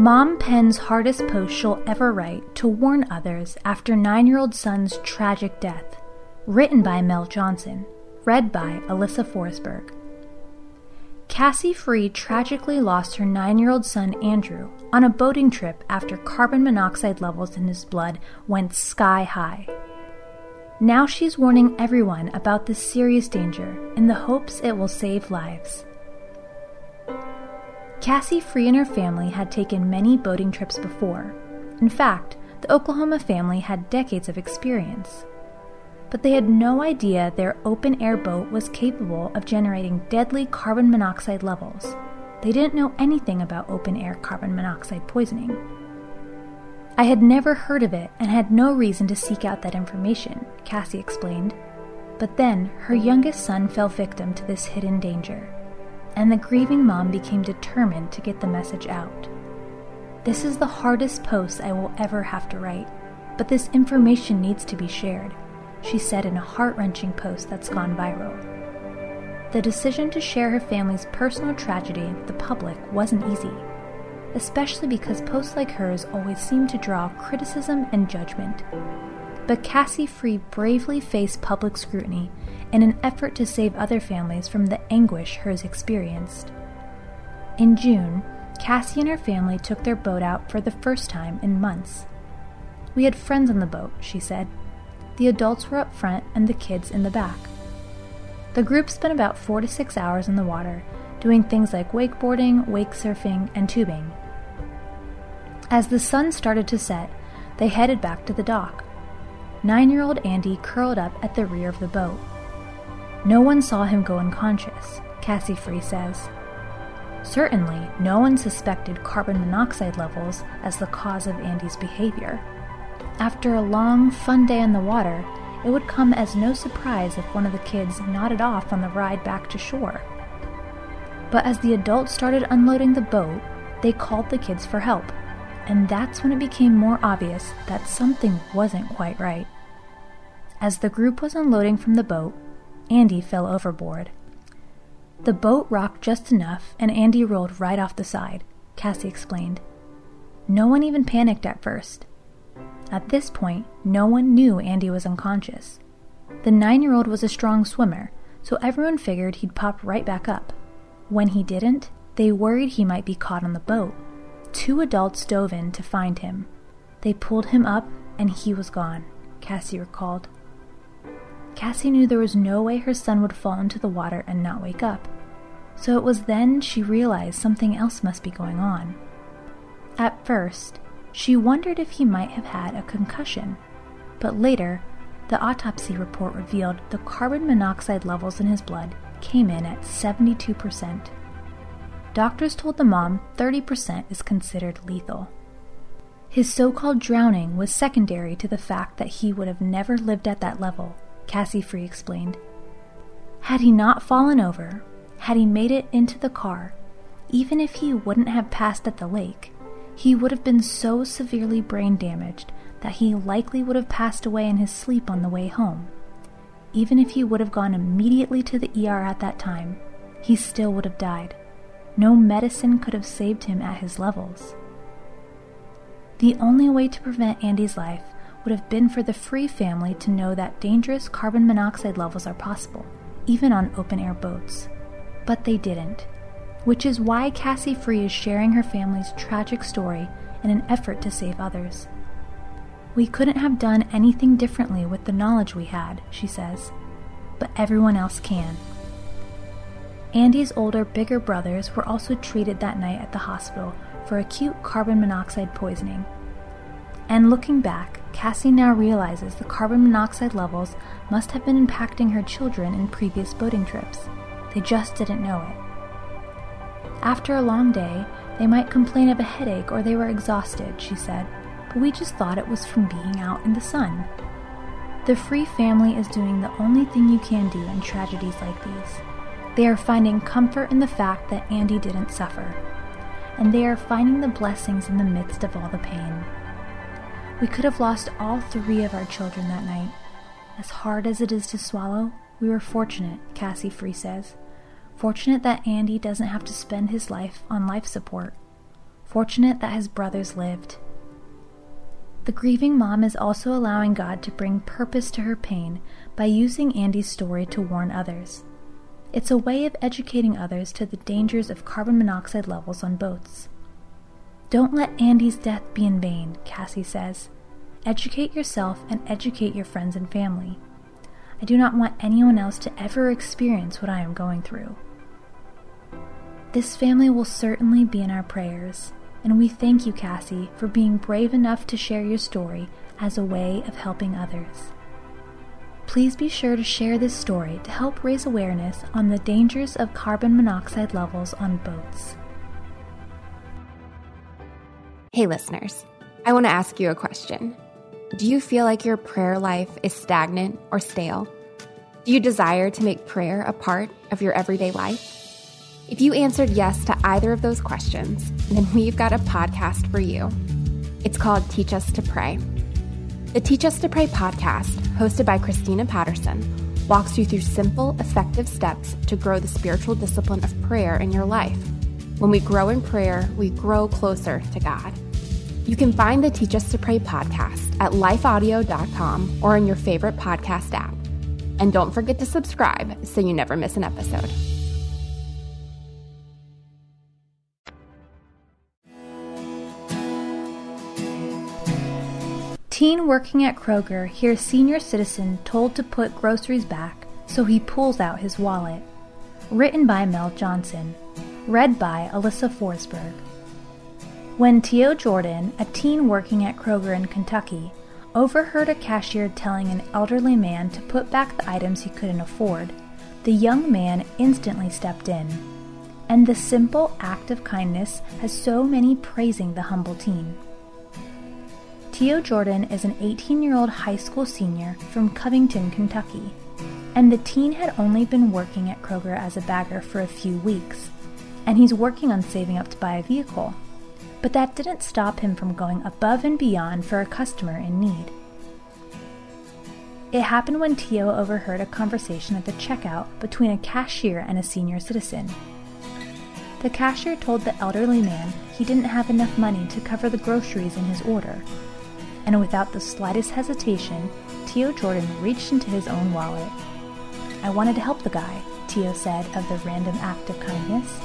Mom pens hardest post she'll ever write to warn others after nine year old son's tragic death. Written by Mel Johnson. Read by Alyssa Forsberg. Cassie Free tragically lost her nine year old son Andrew on a boating trip after carbon monoxide levels in his blood went sky high. Now she's warning everyone about this serious danger in the hopes it will save lives. Cassie Free and her family had taken many boating trips before. In fact, the Oklahoma family had decades of experience. But they had no idea their open air boat was capable of generating deadly carbon monoxide levels. They didn't know anything about open air carbon monoxide poisoning. I had never heard of it and had no reason to seek out that information, Cassie explained. But then her youngest son fell victim to this hidden danger and the grieving mom became determined to get the message out. This is the hardest post I will ever have to write, but this information needs to be shared, she said in a heart wrenching post that's gone viral. The decision to share her family's personal tragedy with the public wasn't easy, especially because posts like hers always seem to draw criticism and judgment. But Cassie Free bravely faced public scrutiny in an effort to save other families from the anguish hers experienced. In June, Cassie and her family took their boat out for the first time in months. We had friends on the boat, she said. The adults were up front and the kids in the back. The group spent about four to six hours in the water, doing things like wakeboarding, wake surfing, and tubing. As the sun started to set, they headed back to the dock. Nine year old Andy curled up at the rear of the boat. No one saw him go unconscious, Cassie Free says. Certainly, no one suspected carbon monoxide levels as the cause of Andy's behavior. After a long, fun day in the water, it would come as no surprise if one of the kids nodded off on the ride back to shore. But as the adults started unloading the boat, they called the kids for help, and that's when it became more obvious that something wasn't quite right. As the group was unloading from the boat, Andy fell overboard. The boat rocked just enough and Andy rolled right off the side, Cassie explained. No one even panicked at first. At this point, no one knew Andy was unconscious. The nine year old was a strong swimmer, so everyone figured he'd pop right back up. When he didn't, they worried he might be caught on the boat. Two adults dove in to find him. They pulled him up, and he was gone, Cassie recalled. Cassie knew there was no way her son would fall into the water and not wake up. So it was then she realized something else must be going on. At first, she wondered if he might have had a concussion, but later, the autopsy report revealed the carbon monoxide levels in his blood came in at 72%. Doctors told the mom 30% is considered lethal. His so called drowning was secondary to the fact that he would have never lived at that level Cassie Free explained. Had he not fallen over, had he made it into the car, even if he wouldn't have passed at the lake, he would have been so severely brain damaged that he likely would have passed away in his sleep on the way home. Even if he would have gone immediately to the ER at that time, he still would have died. No medicine could have saved him at his levels. The only way to prevent Andy's life would have been for the Free family to know that dangerous carbon monoxide levels are possible, even on open air boats. But they didn't, which is why Cassie Free is sharing her family's tragic story in an effort to save others. We couldn't have done anything differently with the knowledge we had, she says, but everyone else can. Andy's older, bigger brothers were also treated that night at the hospital for acute carbon monoxide poisoning. And looking back, Cassie now realizes the carbon monoxide levels must have been impacting her children in previous boating trips. They just didn't know it. After a long day, They might complain of a headache or they were exhausted, she said, but we just thought it was from being out in the sun. The Free family is doing the only thing you can do in tragedies like these. They are finding comfort in the fact that Andy didn't suffer, and they are finding the blessings in the midst of all the pain. We could have lost all three of our children that night. As hard as it is to swallow, we were fortunate, Cassie Free says. Fortunate that Andy doesn't have to spend his life on life support. Fortunate that his brothers lived. The grieving mom is also allowing God to bring purpose to her pain by using Andy's story to warn others. It's a way of educating others to the dangers of carbon monoxide levels on boats. Don't let Andy's death be in vain, Cassie says. Educate yourself and educate your friends and family. I do not want anyone else to ever experience what I am going through. This family will certainly be in our prayers, and we thank you, Cassie, for being brave enough to share your story as a way of helping others. Please be sure to share this story to help raise awareness on the dangers of carbon monoxide levels on boats. Hey, listeners, I want to ask you a question. Do you feel like your prayer life is stagnant or stale? Do you desire to make prayer a part of your everyday life? If you answered yes to either of those questions, then we've got a podcast for you. It's called Teach Us to Pray. The Teach Us to Pray podcast, hosted by Christina Patterson, walks you through simple, effective steps to grow the spiritual discipline of prayer in your life when we grow in prayer, we grow closer to God. You can find the Teach Us to Pray podcast at lifeaudio.com or in your favorite podcast app. And don't forget to subscribe so you never miss an episode. Teen working at Kroger hears senior citizen told to put groceries back, so he pulls out his wallet. Written by Mel Johnson. Read by Alyssa Forsberg. When Tio Jordan, a teen working at Kroger in Kentucky, overheard a cashier telling an elderly man to put back the items he couldn't afford, the young man instantly stepped in. And the simple act of kindness has so many praising the humble teen. Tio Jordan is an 18 year old high school senior from Covington, Kentucky, and the teen had only been working at Kroger as a bagger for a few weeks and he's working on saving up to buy a vehicle. But that didn't stop him from going above and beyond for a customer in need. It happened when Tio overheard a conversation at the checkout between a cashier and a senior citizen. The cashier told the elderly man he didn't have enough money to cover the groceries in his order. And without the slightest hesitation, Tio Jordan reached into his own wallet. I wanted to help the guy, Tio said of the random act of kindness.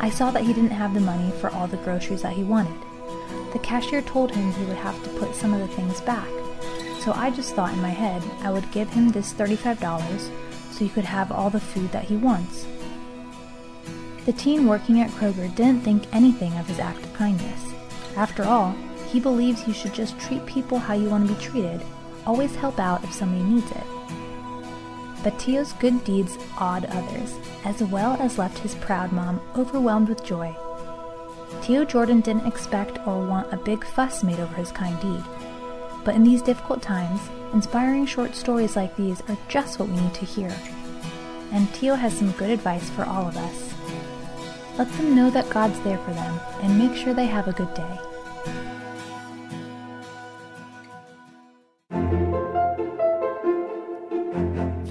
I saw that he didn't have the money for all the groceries that he wanted. The cashier told him he would have to put some of the things back, so I just thought in my head I would give him this $35 so he could have all the food that he wants. The teen working at Kroger didn't think anything of his act of kindness. After all, he believes you should just treat people how you want to be treated, always help out if somebody needs it. But Tio's good deeds awed others, as well as left his proud mom overwhelmed with joy. Tio Jordan didn't expect or want a big fuss made over his kind deed. But in these difficult times, inspiring short stories like these are just what we need to hear. And Tio has some good advice for all of us. Let them know that God's there for them and make sure they have a good day.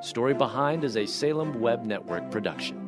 Story Behind is a Salem Web Network production.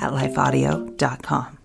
at lifeaudio.com.